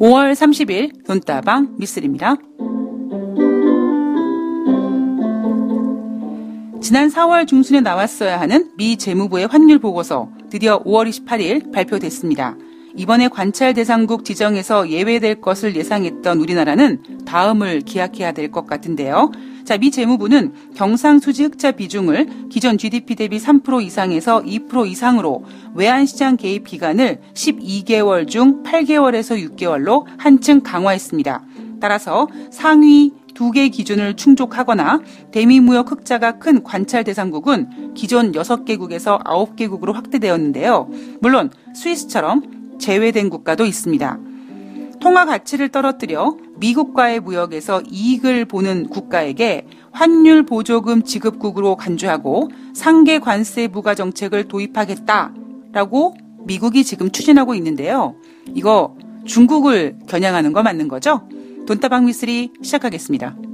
5월 30일 돈다방 미쓰리입니다. 지난 4월 중순에 나왔어야 하는 미 재무부의 환율 보고서 드디어 5월 28일 발표됐습니다. 이번에 관찰 대상국 지정에서 예외될 것을 예상했던 우리나라는 다음을 기약해야 될 것 같은데요. 자, 미 재무부는 경상수지 흑자 비중을 기존 GDP 대비 3% 이상에서 2% 이상으로 외환시장 개입 기간을 12개월 중 8개월에서 6개월로 한층 강화했습니다. 따라서 상위 두 개 기준을 충족하거나 대미무역 흑자가 큰 관찰 대상국은 기존 6개국에서 9개국으로 확대되었는데요. 물론 스위스처럼 제외된 국가도 있습니다. 통화 가치를 떨어뜨려 미국과의 무역에서 이익을 보는 국가에게 환율 보조금 지급국으로 간주하고 상계 관세 부과 정책을 도입하겠다라고 미국이 지금 추진하고 있는데요. 이거 중국을 겨냥하는 거 맞는 거죠? 돈다방 미스리 시작하겠습니다.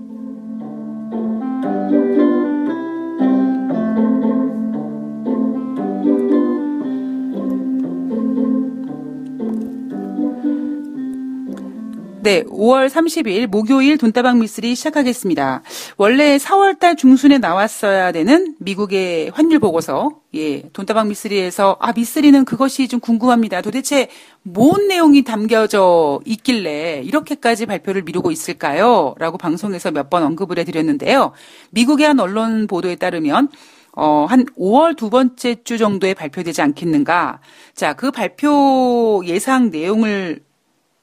네, 5월 30일 목요일 돈다방 미스리 시작하겠습니다. 원래 4월 달 중순에 나왔어야 되는 미국의 환율 보고서, 예, 돈다방 미스리에서 아 미스리는 그것이 좀 궁금합니다. 도대체 뭔 내용이 담겨져 있길래 이렇게까지 발표를 미루고 있을까요? 라고 방송에서 몇 번 언급을 해 드렸는데요. 미국의 한 언론 보도에 따르면 어, 한 5월 두 번째 주 정도에 발표되지 않겠는가. 자, 그 발표 예상 내용을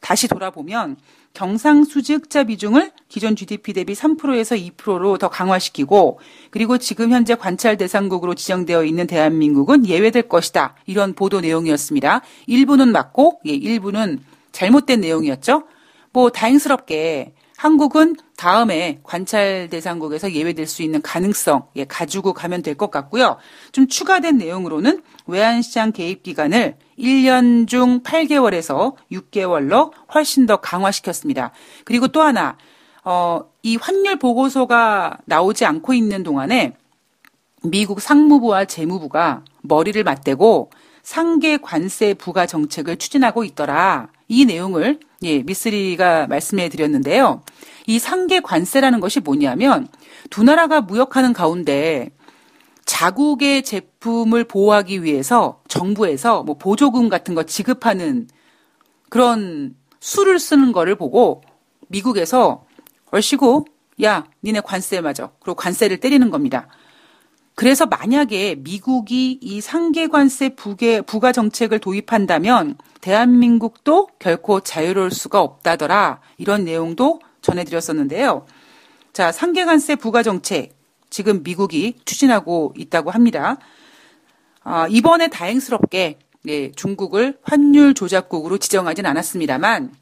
다시 돌아보면 경상수지 흑자 비중을 기존 GDP 대비 3%에서 2%로 더 강화시키고 그리고 지금 현재 관찰 대상국으로 지정되어 있는 대한민국은 예외될 것이다. 이런 보도 내용이었습니다. 일부는 맞고 예, 일부는 잘못된 내용이었죠. 뭐 다행스럽게 한국은 다음에 관찰 대상국에서 예외될 수 있는 가능성 예, 가지고 가면 될 것 같고요. 좀 추가된 내용으로는 외환시장 개입 기간을 1년 중 8개월에서 6개월로 훨씬 더 강화시켰습니다. 그리고 또 하나 어, 이 환율 보고서가 나오지 않고 있는 동안에 미국 상무부와 재무부가 머리를 맞대고 상계 관세 부과 정책을 추진하고 있더라. 이 내용을 예, 미쓰리가 말씀해 드렸는데요. 이 상계 관세라는 것이 뭐냐면 두 나라가 무역하는 가운데 자국의 제품을 보호하기 위해서 정부에서 뭐 보조금 같은 거 지급하는 그런 수를 쓰는 거를 보고 미국에서 얼씨구 야 니네 관세 맞아 그리고 관세를 때리는 겁니다. 그래서 만약에 미국이 이 상계 관세 부계, 부가 정책을 도입한다면 대한민국도 결코 자유로울 수가 없다더라. 이런 내용도 전해드렸었는데요. 자, 상계 관세 부가 정책. 지금 미국이 추진하고 있다고 합니다. 아, 이번에 다행스럽게 네, 중국을 환율 조작국으로 지정하진 않았습니다만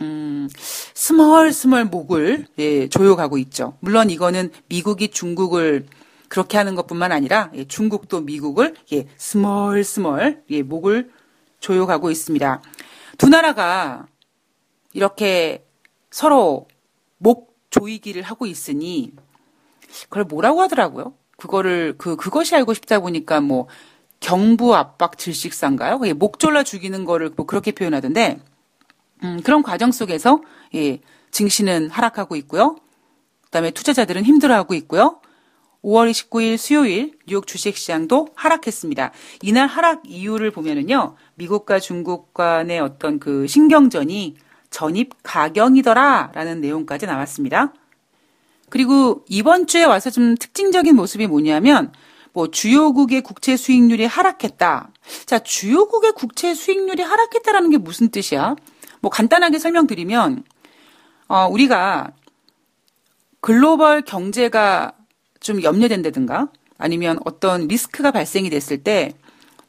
음, 스멀스멀 목을 예, 조여가고 있죠. 물론 이거는 미국이 중국을 그렇게 하는 것뿐만 아니라 예, 중국도 미국을 예, 스멀스멀 예, 목을 조여가고 있습니다. 두 나라가 이렇게 서로 목 조이기를 하고 있으니 그걸 뭐라고 하더라고요. 그거를 그 그것이 알고 싶다 보니까 뭐 경부 압박 질식사인가요? 예, 목 졸라 죽이는 거를 뭐 그렇게 표현하던데 음, 그런 과정 속에서 예, 증시는 하락하고 있고요. 그다음에 투자자들은 힘들어하고 있고요. 5월 29일 수요일 뉴욕 주식 시장도 하락했습니다. 이날 하락 이유를 보면은요, 미국과 중국 간의 어떤 그 신경전이 전입 가경이더라라는 내용까지 나왔습니다. 그리고 이번 주에 와서 좀 특징적인 모습이 뭐냐면, 뭐 주요국의 국채 수익률이 하락했다. 자, 주요국의 국채 수익률이 하락했다라는 게 무슨 뜻이야? 뭐 간단하게 설명드리면, 어, 우리가 글로벌 경제가 좀 염려된다든가 아니면 어떤 리스크가 발생이 됐을 때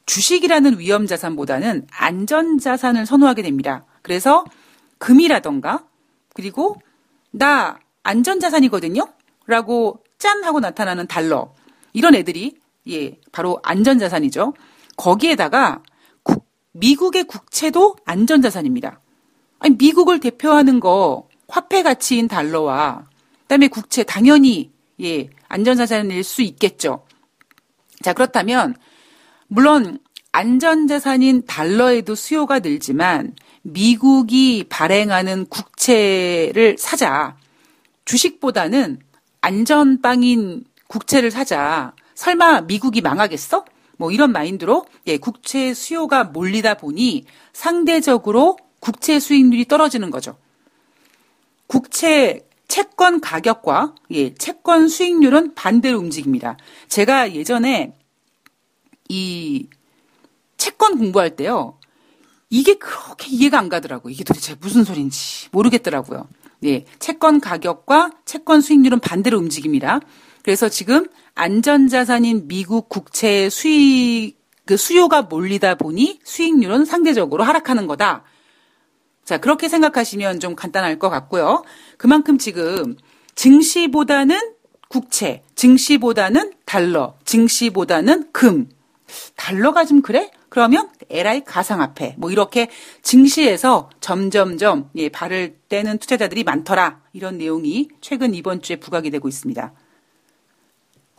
주식이라는 위험 자산보다는 안전 자산을 선호하게 됩니다. 그래서 금이라던가 그리고 나 안전 자산이거든요. 라고 짠 하고 나타나는 달러. 이런 애들이 예, 바로 안전 자산이죠. 거기에다가 국, 미국의 국채도 안전 자산입니다. 아니 미국을 대표하는 거 화폐 가치인 달러와 그 다음에 국채 당연히 예, 안전자산일 수 있겠죠. 자, 그렇다면, 물론, 안전자산인 달러에도 수요가 늘지만, 미국이 발행하는 국채를 사자. 주식보다는 안전빵인 국채를 사자. 설마 미국이 망하겠어? 뭐 이런 마인드로 예, 국채 수요가 몰리다 보니 상대적으로 국채 수익률이 떨어지는 거죠. 국채 채권 가격과 예, 채권 수익률은 반대로 움직입니다. 제가 예전에 이 채권 공부할 때요. 이게 그렇게 이해가 안 가더라고요. 이게 도대체 무슨 소린지 모르겠더라고요. 예, 채권 가격과 채권 수익률은 반대로 움직입니다. 그래서 지금 안전자산인 미국 국채 수익, 그 수요가 몰리다 보니 수익률은 상대적으로 하락하는 거다. 자, 그렇게 생각하시면 좀 간단할 것 같고요. 그만큼 지금 증시보다는 국채, 증시보다는 달러, 증시보다는 금. 달러가 좀 그래? 그러면 LI 가상화폐 뭐 이렇게 증시에서 점점점 예, 발을 떼는 투자자들이 많더라. 이런 내용이 최근 이번 주에 부각이 되고 있습니다.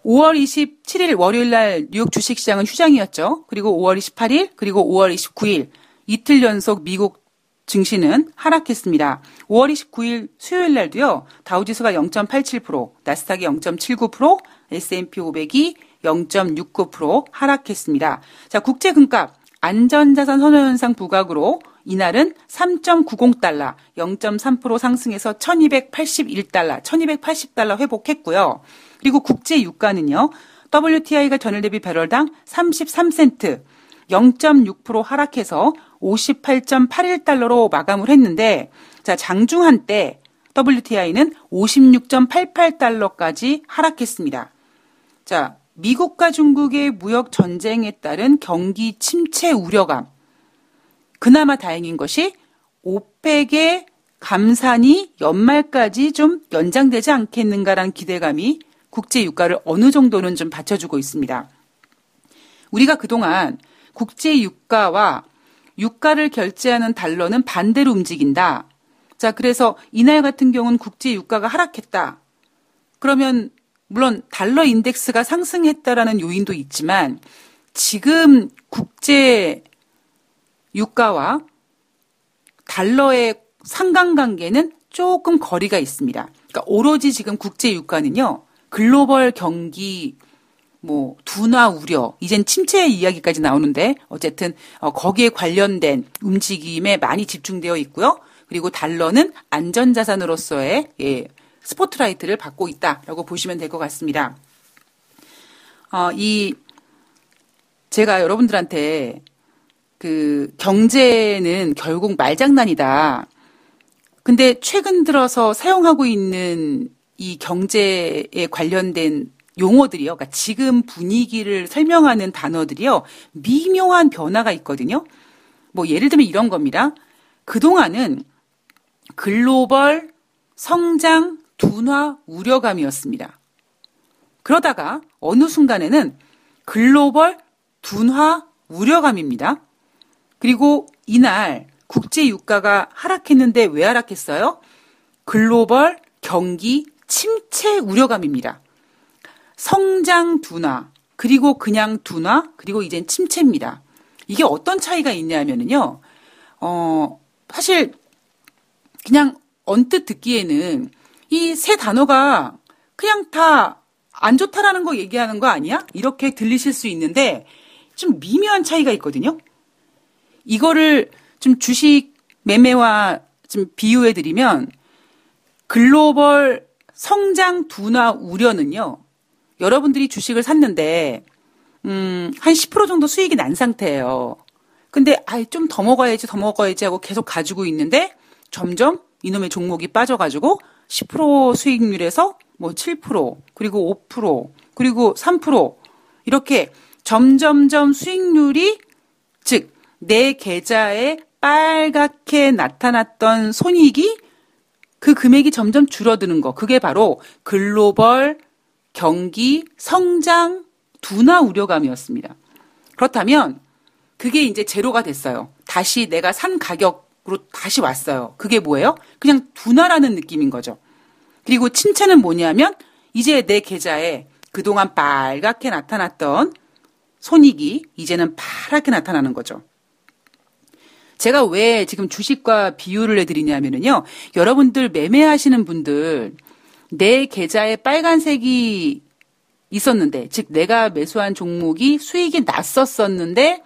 5월 27일 월요일 날 뉴욕 주식시장은 휴장이었죠. 그리고 5월 28일 그리고 5월 29일 이틀 연속 미국 증시는 하락했습니다. 5월 29일 수요일 날도요. 다우지수가 0.87%, 나스닥이 0.79%, S&P 500이 0.69% 하락했습니다. 자, 국제 금값 안전자산 선호 현상 부각으로 이날은 3.90달러, 0.3% 상승해서 1281달러, 1280달러 회복했고요. 그리고 국제 유가는요. WTI가 전일 대비 배럴당 33센트, 0.6% 하락해서 58.81달러로 마감을 했는데 자, 장중 한 때 WTI는 56.88달러까지 하락했습니다. 자, 미국과 중국의 무역 전쟁에 따른 경기 침체 우려감. 그나마 다행인 것이 오펙의 감산이 연말까지 좀 연장되지 않겠는가라는 기대감이 국제 유가를 어느 정도는 좀 받쳐주고 있습니다. 우리가 그동안 국제 유가와 유가를 결제하는 달러는 반대로 움직인다. 자, 그래서 이날 같은 경우는 국제 유가가 하락했다. 그러면 물론 달러 인덱스가 상승했다라는 요인도 있지만 지금 국제 유가와 달러의 상관관계는 조금 거리가 있습니다. 그러니까 오로지 지금 국제 유가는요. 글로벌 경기 뭐 둔화 우려, 이젠 침체 이야기까지 나오는데 어쨌든 어, 거기에 관련된 움직임에 많이 집중되어 있고요. 그리고 달러는 안전자산으로서의 예, 스포트라이트를 받고 있다라고 보시면 될 것 같습니다. 어, 이 제가 여러분들한테 그 경제는 결국 말장난이다. 근데 최근 들어서 사용하고 있는 이 경제에 관련된 용어들이요. 그러니까 지금 분위기를 설명하는 단어들이요. 미묘한 변화가 있거든요. 뭐 예를 들면 이런 겁니다. 그동안은 글로벌 성장 둔화 우려감이었습니다. 그러다가 어느 순간에는 글로벌 둔화 우려감입니다. 그리고 이날 국제 유가가 하락했는데 왜 하락했어요? 글로벌 경기 침체 우려감입니다. 성장 둔화, 그리고 그냥 둔화, 그리고 이젠 침체입니다. 이게 어떤 차이가 있냐면요. 어, 사실 그냥 언뜻 듣기에는 이 세 단어가 그냥 다 안 좋다라는 거 얘기하는 거 아니야? 이렇게 들리실 수 있는데 좀 미묘한 차이가 있거든요. 이거를 좀 주식 매매와 좀 비유해 드리면 글로벌 성장 둔화 우려는요. 여러분들이 주식을 샀는데 음, 한 10% 정도 수익이 난 상태예요. 근데 아이 좀 더 먹어야지 더 먹어야지 하고 계속 가지고 있는데 점점 이놈의 종목이 빠져가지고 10% 수익률에서 뭐 7% 그리고 5% 그리고 3% 이렇게 점점점 수익률이 즉 내 계좌에 빨갛게 나타났던 손익이 그 금액이 점점 줄어드는 거 그게 바로 글로벌 경기, 성장, 둔화 우려감이었습니다. 그렇다면 그게 이제 제로가 됐어요. 다시 내가 산 가격 으로 다시 왔어요. 그게 뭐예요? 그냥 둔화라는 느낌인 거죠. 그리고 침체는 뭐냐면 이제 내 계좌에 그동안 빨갛게 나타났던 손익이 이제는 파랗게 나타나는 거죠. 제가 왜 지금 주식과 비유를 해드리냐면요. 여러분들 매매하시는 분들 내 계좌에 빨간색이 있었는데, 즉 내가 매수한 종목이 수익이 났었었는데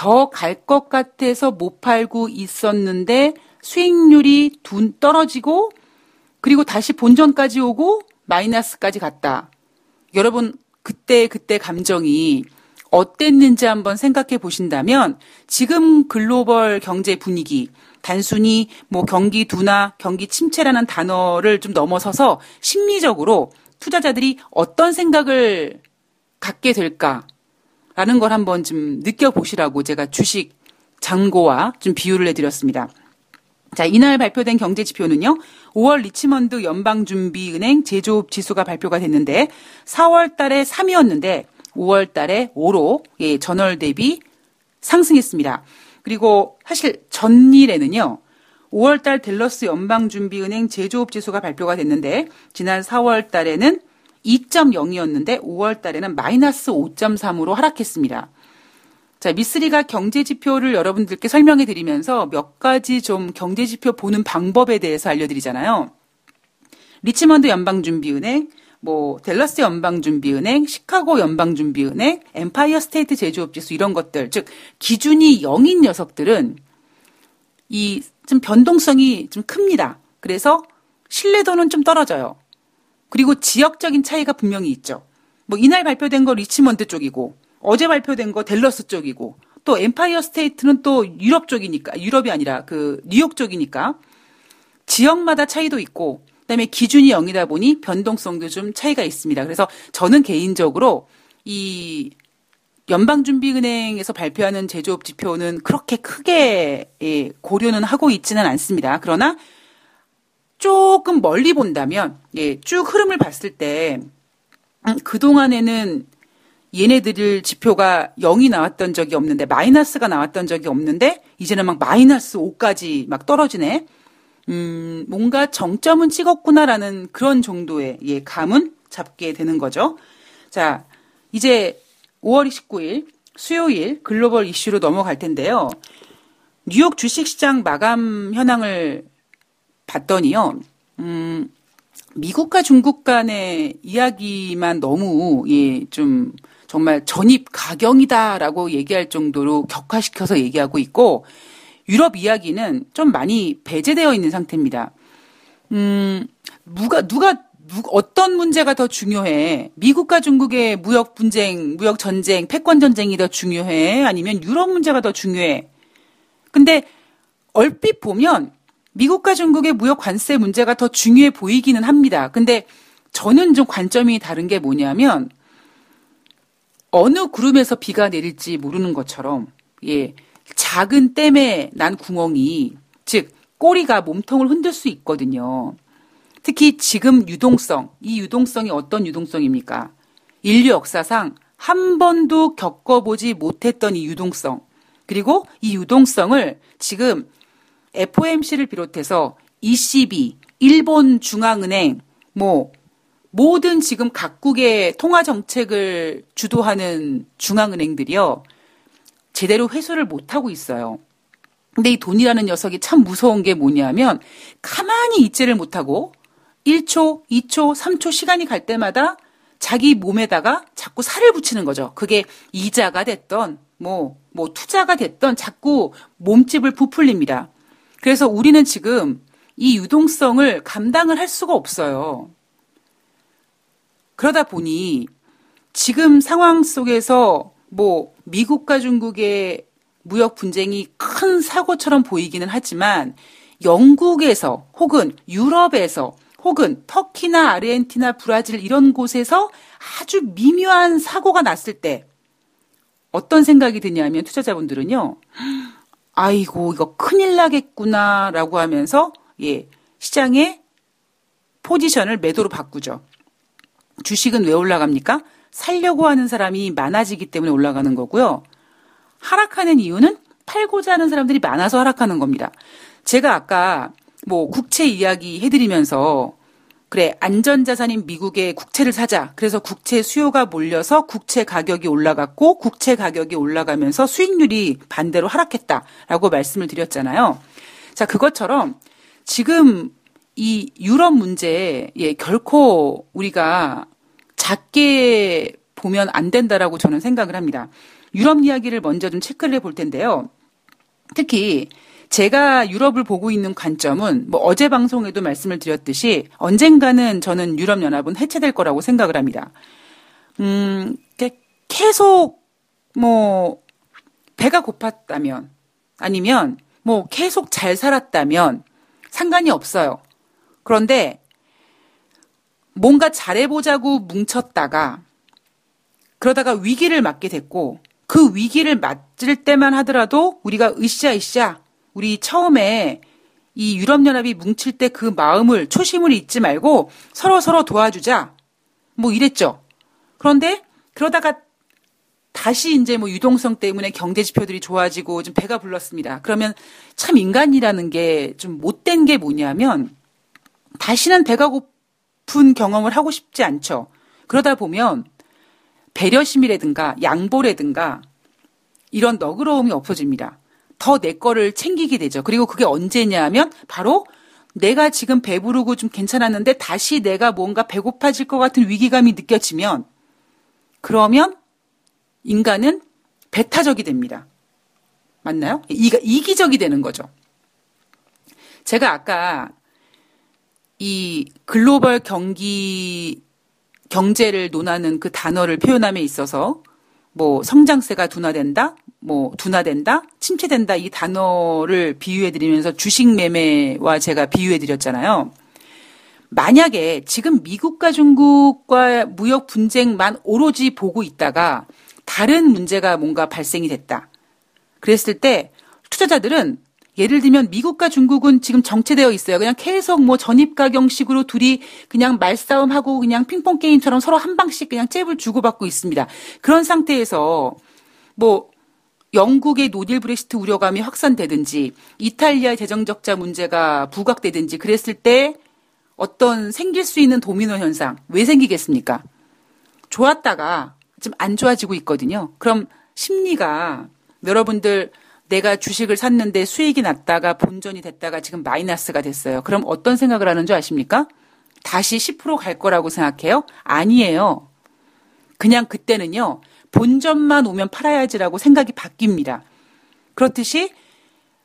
더 갈 것 같아서 못 팔고 있었는데 수익률이 둔 떨어지고 그리고 다시 본전까지 오고 마이너스까지 갔다. 여러분 그때 그때 감정이 어땠는지 한번 생각해 보신다면 지금 글로벌 경제 분위기 단순히 뭐 경기 둔화, 경기 침체라는 단어를 좀 넘어서서 심리적으로 투자자들이 어떤 생각을 갖게 될까 라는 걸 한번 좀 느껴보시라고 제가 주식 잔고와 좀 비유를 해드렸습니다. 자, 이날 발표된 경제 지표는요. 5월 리치먼드 연방준비은행 제조업 지수가 발표가 됐는데 4월 달에 3위였는데 5월 달에 5로 예, 전월 대비 상승했습니다. 그리고 사실 전일에는요. 5월 달 델러스 연방준비은행 제조업 지수가 발표가 됐는데 지난 4월 달에는 2.0이었는데 5월 달에는 마이너스 5.3으로 하락했습니다. 자, 미쓰리가 경제 지표를 여러분들께 설명해 드리면서 몇 가지 좀 경제 지표 보는 방법에 대해서 알려드리잖아요. 리치먼드 연방준비은행, 뭐 델러스 연방준비은행, 시카고 연방준비은행, 엠파이어 스테이트 제조업지수 이런 것들, 즉 기준이 0인 녀석들은 이 좀 변동성이 좀 큽니다. 그래서 신뢰도는 좀 떨어져요. 그리고 지역적인 차이가 분명히 있죠. 뭐 이날 발표된 거 리치먼드 쪽이고 어제 발표된 거 델러스 쪽이고 또 엠파이어 스테이트는 또 유럽 쪽이니까 유럽이 아니라 그 뉴욕 쪽이니까 지역마다 차이도 있고 그다음에 기준이 0이다 보니 변동성도 좀 차이가 있습니다. 그래서 저는 개인적으로 이 연방준비은행에서 발표하는 제조업 지표는 그렇게 크게 예, 고려는 하고 있지는 않습니다. 그러나 조금 멀리 본다면 예, 쭉 흐름을 봤을 때 음, 그동안에는 얘네들 지표가 0이 나왔던 적이 없는데 마이너스가 나왔던 적이 없는데 이제는 막 마이너스 5까지 막 떨어지네. 음, 뭔가 정점은 찍었구나라는 그런 정도의 예, 감은 잡게 되는 거죠. 자, 이제 5월 29일 수요일 글로벌 이슈로 넘어갈 텐데요. 뉴욕 주식시장 마감 현황을 봤더니요. 음, 미국과 중국 간의 이야기만 너무 예, 좀 정말 전입 가경이다라고 얘기할 정도로 격화시켜서 얘기하고 있고 유럽 이야기는 좀 많이 배제되어 있는 상태입니다. 음, 누가 누가 누, 어떤 문제가 더 중요해? 미국과 중국의 무역 분쟁, 무역 전쟁, 패권 전쟁이 더 중요해? 아니면 유럽 문제가 더 중요해? 근데 얼핏 보면 미국과 중국의 무역 관세 문제가 더 중요해 보이기는 합니다. 근데 저는 좀 관점이 다른 게 뭐냐면 어느 구름에서 비가 내릴지 모르는 것처럼 예 작은 댐에 난 구멍이 즉 꼬리가 몸통을 흔들 수 있거든요. 특히 지금 유동성 이 유동성이 어떤 유동성입니까? 인류 역사상 한 번도 겪어보지 못했던 이 유동성 그리고 이 유동성을 지금 FOMC를 비롯해서 ECB, 일본 중앙은행, 뭐 모든 지금 각국의 통화 정책을 주도하는 중앙은행들이요. 제대로 회수를 못하고 있어요. 근데 이 돈이라는 녀석이 참 무서운 게 뭐냐면 가만히 있지를 못하고 1초, 2초, 3초 시간이 갈 때마다 자기 몸에다가 자꾸 살을 붙이는 거죠. 그게 이자가 됐던 뭐, 뭐 투자가 됐던 자꾸 몸집을 부풀립니다. 그래서 우리는 지금 이 유동성을 감당을 할 수가 없어요. 그러다 보니 지금 상황 속에서 뭐 미국과 중국의 무역 분쟁이 큰 사고처럼 보이기는 하지만 영국에서 혹은 유럽에서 혹은 터키나 아르헨티나, 브라질 이런 곳에서 아주 미묘한 사고가 났을 때 어떤 생각이 드냐면 투자자분들은요. 아이고 이거 큰일 나겠구나라고 하면서 예, 시장의 포지션을 매도로 바꾸죠. 주식은 왜 올라갑니까? 살려고 하는 사람이 많아지기 때문에 올라가는 거고요. 하락하는 이유는 팔고자 하는 사람들이 많아서 하락하는 겁니다. 제가 아까 뭐 국채 이야기 해드리면서 그래, 안전자산인 미국의 국채를 사자. 그래서 국채 수요가 몰려서 국채 가격이 올라갔고, 국채 가격이 올라가면서 수익률이 반대로 하락했다라고 말씀을 드렸잖아요. 자, 그것처럼 지금 이 유럽 문제에 예, 결코 우리가 작게 보면 안 된다라고 저는 생각을 합니다. 유럽 이야기를 먼저 좀 체크를 해 볼 텐데요. 특히 제가 유럽을 보고 있는 관점은 뭐 어제 방송에도 말씀을 드렸듯이 언젠가는 저는 유럽연합은 해체될 거라고 생각을 합니다. 음, 계속 뭐 배가 고팠다면 아니면 뭐 계속 잘 살았다면 상관이 없어요. 그런데 뭔가 잘해보자고 뭉쳤다가 그러다가 위기를 맞게 됐고 그 위기를 맞을 때만 하더라도 우리가 으쌰으쌰 우리 처음에 이 유럽연합이 뭉칠 때 그 마음을 초심을 잊지 말고 서로 서로 도와주자. 뭐 이랬죠. 그런데 그러다가 다시 이제 뭐 유동성 때문에 경제 지표들이 좋아지고 좀 배가 불렀습니다. 그러면 참 인간이라는 게 좀 못된 게 뭐냐면 다시는 배가 고픈 경험을 하고 싶지 않죠. 그러다 보면 배려심이라든가 양보라든가 이런 너그러움이 없어집니다. 더 내 거를 챙기게 되죠. 그리고 그게 언제냐 하면 바로 내가 지금 배부르고 좀 괜찮았는데 다시 내가 뭔가 배고파질 것 같은 위기감이 느껴지면 그러면 인간은 배타적이 됩니다. 맞나요? 이, 이기적이 되는 거죠. 제가 아까 이 글로벌 경기 경제를 논하는 그 단어를 표현함에 있어서 뭐 성장세가 둔화된다, 뭐 둔화된다, 침체된다 이 단어를 비유해 드리면서 주식 매매와 제가 비유해 드렸잖아요. 만약에 지금 미국과 중국과 무역 분쟁만 오로지 보고 있다가 다른 문제가 뭔가 발생이 됐다. 그랬을 때 투자자들은 예를 들면 미국과 중국은 지금 정체되어 있어요. 그냥 계속 뭐 전입가경식으로 둘이 그냥 말싸움하고 그냥 핑퐁 게임처럼 서로 한 방씩 그냥 잽을 주고받고 있습니다. 그런 상태에서 뭐 영국의 노딜 브렉시트 우려감이 확산되든지 이탈리아의 재정 적자 문제가 부각되든지 그랬을 때 어떤 생길 수 있는 도미노 현상 왜 생기겠습니까? 좋았다가 좀 안 좋아지고 있거든요. 그럼 심리가 여러분들 내가 주식을 샀는데 수익이 났다가 본전이 됐다가 지금 마이너스가 됐어요. 그럼 어떤 생각을 하는 줄 아십니까? 다시 10%갈 거라고 생각해요? 아니에요. 그냥 그때는요, 본전만 오면 팔아야지라고 생각이 바뀝니다. 그렇듯이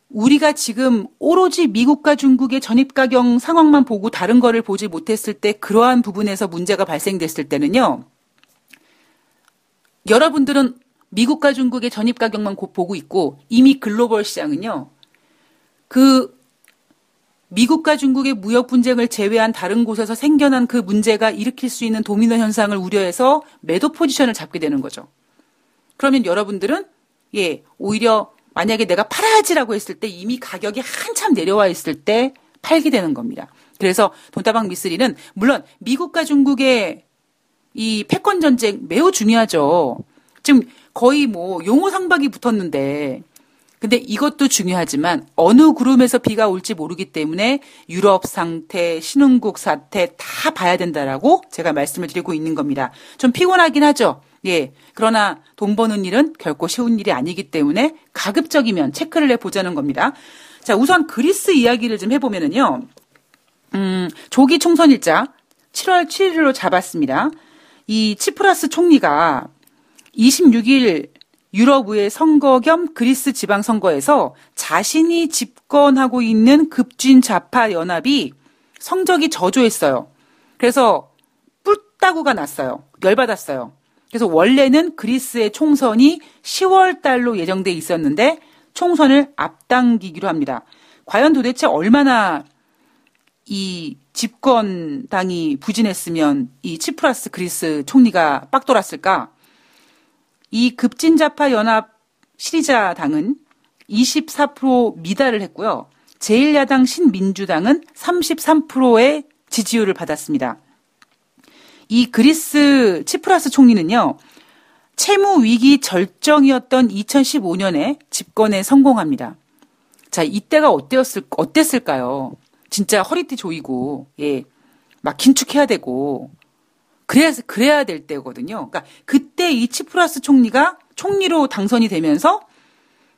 우리가 지금 오로지 미국과 중국의 전입 가격 상황만 보고 다른 거를 보지 못했을 때 그러한 부분에서 문제가 발생됐을 때는요. 여러분들은 미국과 중국의 전입 가격만 보고 있고 이미 글로벌 시장은요. 그 미국과 중국의 무역 분쟁을 제외한 다른 곳에서 생겨난 그 문제가 일으킬 수 있는 도미노 현상을 우려해서 매도 포지션을 잡게 되는 거죠. 그러면 여러분들은 예, 오히려 만약에 내가 팔아야지라고 했을 때 이미 가격이 한참 내려와 있을 때 팔게 되는 겁니다. 그래서 돈다방 미쓰리는 물론 미국과 중국의 이 패권 전쟁 매우 중요하죠. 지금 거의 뭐 용어 상박이 붙었는데 근데 이것도 중요하지만 어느 그룹에서 비가 올지 모르기 때문에 유럽 상태, 신흥국 사태 다 봐야 된다라고 제가 말씀을 드리고 있는 겁니다. 좀 피곤하긴 하죠. 예. 그러나 돈 버는 일은 결코 쉬운 일이 아니기 때문에 가급적이면 체크를 해 보자는 겁니다. 자, 우선 그리스 이야기를 좀 해보면은요. 음, 조기 총선 일자 7월 7일로 잡았습니다. 이 치프라스 총리가 26일 유럽의 선거 겸 그리스 지방 선거에서 자신이 집권하고 있는 급진 좌파 연합이 성적이 저조했어요. 그래서 뿔따구가 났어요. 열받았어요. 그래서 원래는 그리스의 총선이 10월 달로 예정돼 있었는데 총선을 앞당기기로 합니다. 과연 도대체 얼마나 이 집권당이 부진했으면 이 치프라스 그리스 총리가 빡 돌았을까? 이 급진자파 연합 시리자 당은 24% 미달을 했고요. 제1야당 신민주당은 33%의 지지율을 받았습니다. 이 그리스 치프라스 총리는요, 채무 위기 절정이었던 2015년에 집권에 성공합니다. 자, 이때가 어땠을, 어땠을까요? 진짜 허리띠 조이고, 예. 막 긴축해야 되고 그래야 그래야 될 때거든요. 그러니까 그때 이 치프라스 총리가 총리로 당선이 되면서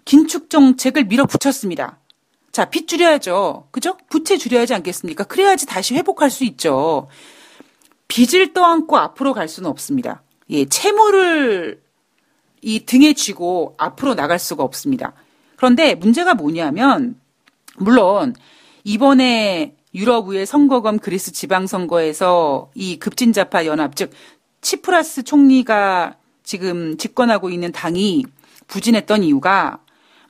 긴축 정책을 밀어붙였습니다. 자, 빚 줄여야죠. 그죠? 부채 줄여야지 않겠습니까? 그래야지 다시 회복할 수 있죠. 빚을 떠안고 앞으로 갈 수는 없습니다. 예, 채무를 이 등에 쥐고 앞으로 나갈 수가 없습니다. 그런데 문제가 뭐냐면, 물론, 이번에 유럽의 선거검 그리스 지방선거에서 이 급진자파 연합, 즉, 치프라스 총리가 지금 집권하고 있는 당이 부진했던 이유가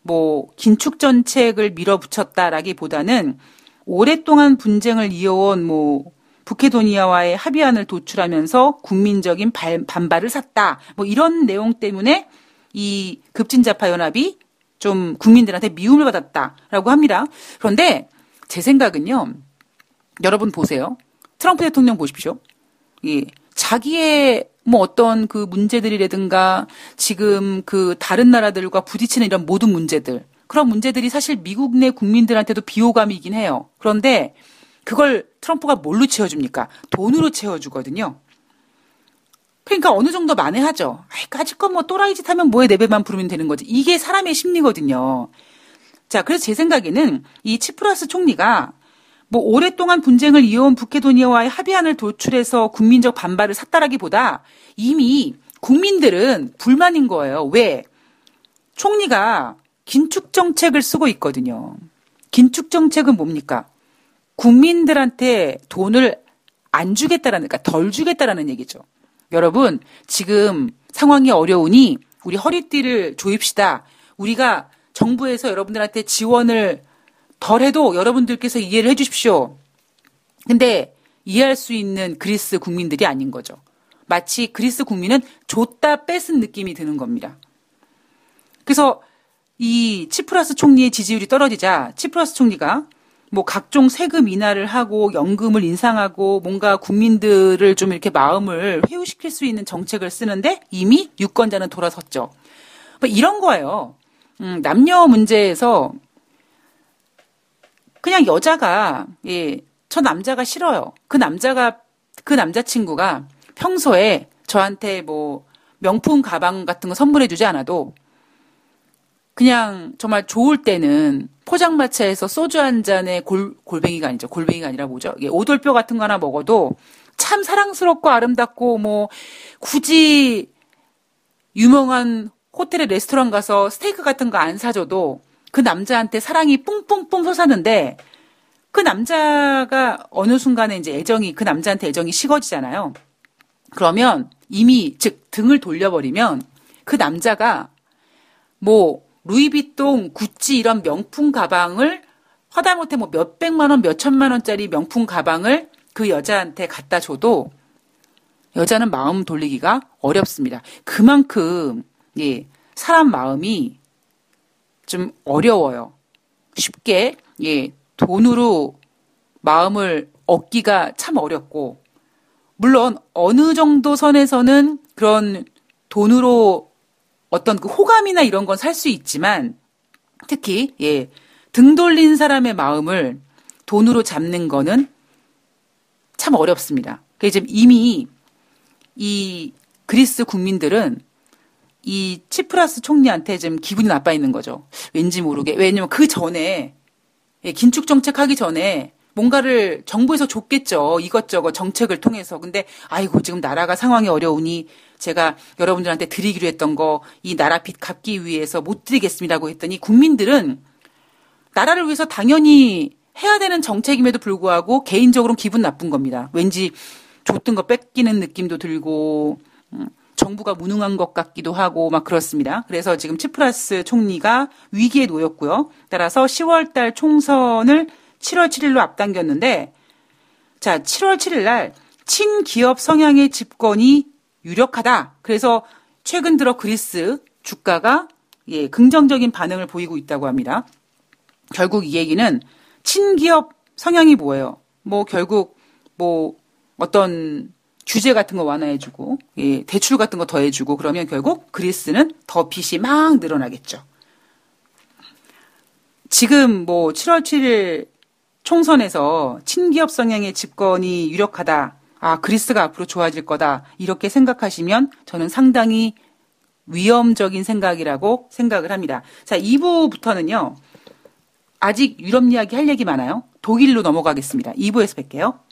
뭐 긴축 정책을 밀어붙였다라기보다는 오랫동안 분쟁을 이어온 뭐 북해도니아와의 합의안을 도출하면서 국민적인 발, 반발을 샀다. 뭐 이런 내용 때문에 이 급진자파 연합이 좀 국민들한테 미움을 받았다라고 합니다. 그런데 제 생각은요. 여러분 보세요. 트럼프 대통령 보십시오. 예. 자기의 뭐 어떤 그 문제들이라든가 지금 그 다른 나라들과 부딪히는 이런 모든 문제들 그런 문제들이 사실 미국 내 국민들한테도 비호감이긴 해요. 그런데 그걸 트럼프가 뭘로 채워줍니까? 돈으로 채워주거든요. 그러니까 어느 정도 만회하죠. 아이, 까짓 건뭐 또라이 짓 하면 뭐에 네 배만 부르면 되는 거지. 이게 사람의 심리거든요. 자, 그래서 제 생각에는 이 치프라스 총리가 뭐 오랫동안 분쟁을 이어온 북해도니아와의 합의안을 도출해서 국민적 반발을 샀다라기보다 이미 국민들은 불만인 거예요. 왜? 총리가 긴축 정책을 쓰고 있거든요. 긴축 정책은 뭡니까? 국민들한테 돈을 안 주겠다라는, 그러니까 덜 주겠다라는 얘기죠. 여러분, 지금 상황이 어려우니 우리 허리띠를 조입시다. 우리가 정부에서 여러분들한테 지원을 덜 해도 여러분들께서 이해를 해 주십시오. 근데 이해할 수 있는 그리스 국민들이 아닌 거죠. 마치 그리스 국민은 줬다 뺏은 느낌이 드는 겁니다. 그래서 이 치프라스 총리의 지지율이 떨어지자 치프라스 총리가 뭐 각종 세금 인하를 하고 연금을 인상하고 뭔가 국민들을 좀 이렇게 마음을 회유시킬 수 있는 정책을 쓰는데 이미 유권자는 돌아섰죠. 뭐 이런 거예요. 음, 남녀 문제에서 그냥 여자가 예, 저 남자가 싫어요. 그 남자가 그 남자친구가 평소에 저한테 뭐 명품 가방 같은 거 선물해 주지 않아도 그냥 정말 좋을 때는 포장마차에서 소주 한 잔에 골, 골뱅이가 아니죠. 골뱅이가 아니라 뭐죠? 예, 오돌뼈 같은 거 하나 먹어도 참 사랑스럽고 아름답고 뭐 굳이 유명한 호텔에 레스토랑 가서 스테이크 같은 거 안 사줘도 그 남자한테 사랑이 뿡뿡뿡 솟았는데 그 남자가 어느 순간에 이제 애정이 그 남자한테 애정이 식어지잖아요. 그러면 이미 즉 등을 돌려버리면 그 남자가 뭐 루이비통, 구찌 이런 명품 가방을 허다못해 뭐 몇백만 원, 몇천만 원짜리 명품 가방을 그 여자한테 갖다 줘도 여자는 마음 돌리기가 어렵습니다. 그만큼 예, 사람 마음이 좀 어려워요. 쉽게 예, 돈으로 마음을 얻기가 참 어렵고 물론 어느 정도 선에서는 그런 돈으로 어떤 그 호감이나 이런 건 살 수 있지만 특히 예, 등 돌린 사람의 마음을 돈으로 잡는 거는 참 어렵습니다. 그 지금 이미 이 그리스 국민들은 이 치프라스 총리한테 좀 기분이 나빠 있는 거죠. 왠지 모르게. 왜냐면 그 전에 예, 긴축 정책 하기 전에 뭔가를 정부에서 줬겠죠. 이것저것 정책을 통해서. 근데 아이고 지금 나라가 상황이 어려우니 제가 여러분들한테 드리기로 했던 거 이 나라 빚 갚기 위해서 못 드리겠습니다고 했더니 국민들은 나라를 위해서 당연히 해야 되는 정책임에도 불구하고 개인적으로 기분 나쁜 겁니다. 왠지 줬던 거 뺏기는 느낌도 들고 음, 정부가 무능한 것 같기도 하고 막 그렇습니다. 그래서 지금 치프라스 총리가 위기에 놓였고요. 따라서 10월 달 총선을 7월 7일로 앞당겼는데 자, 7월 7일 날 친기업 성향의 집권이 유력하다. 그래서 최근 들어 그리스 주가가 예, 긍정적인 반응을 보이고 있다고 합니다. 결국 이 얘기는 친기업 성향이 뭐예요? 뭐 결국 뭐 어떤 규제 같은 거 완화해주고 예, 대출 같은 거 더해주고 그러면 결국 그리스는 더 빚이 막 늘어나겠죠. 지금 뭐 7월 7일 총선에서 친기업 성향의 집권이 유력하다. 아, 그리스가 앞으로 좋아질 거다. 이렇게 생각하시면 저는 상당히 위험적인 생각이라고 생각을 합니다. 자, 2부부터는요. 아직 유럽 이야기 할 얘기 많아요. 독일로 넘어가겠습니다. 2부에서 뵐게요.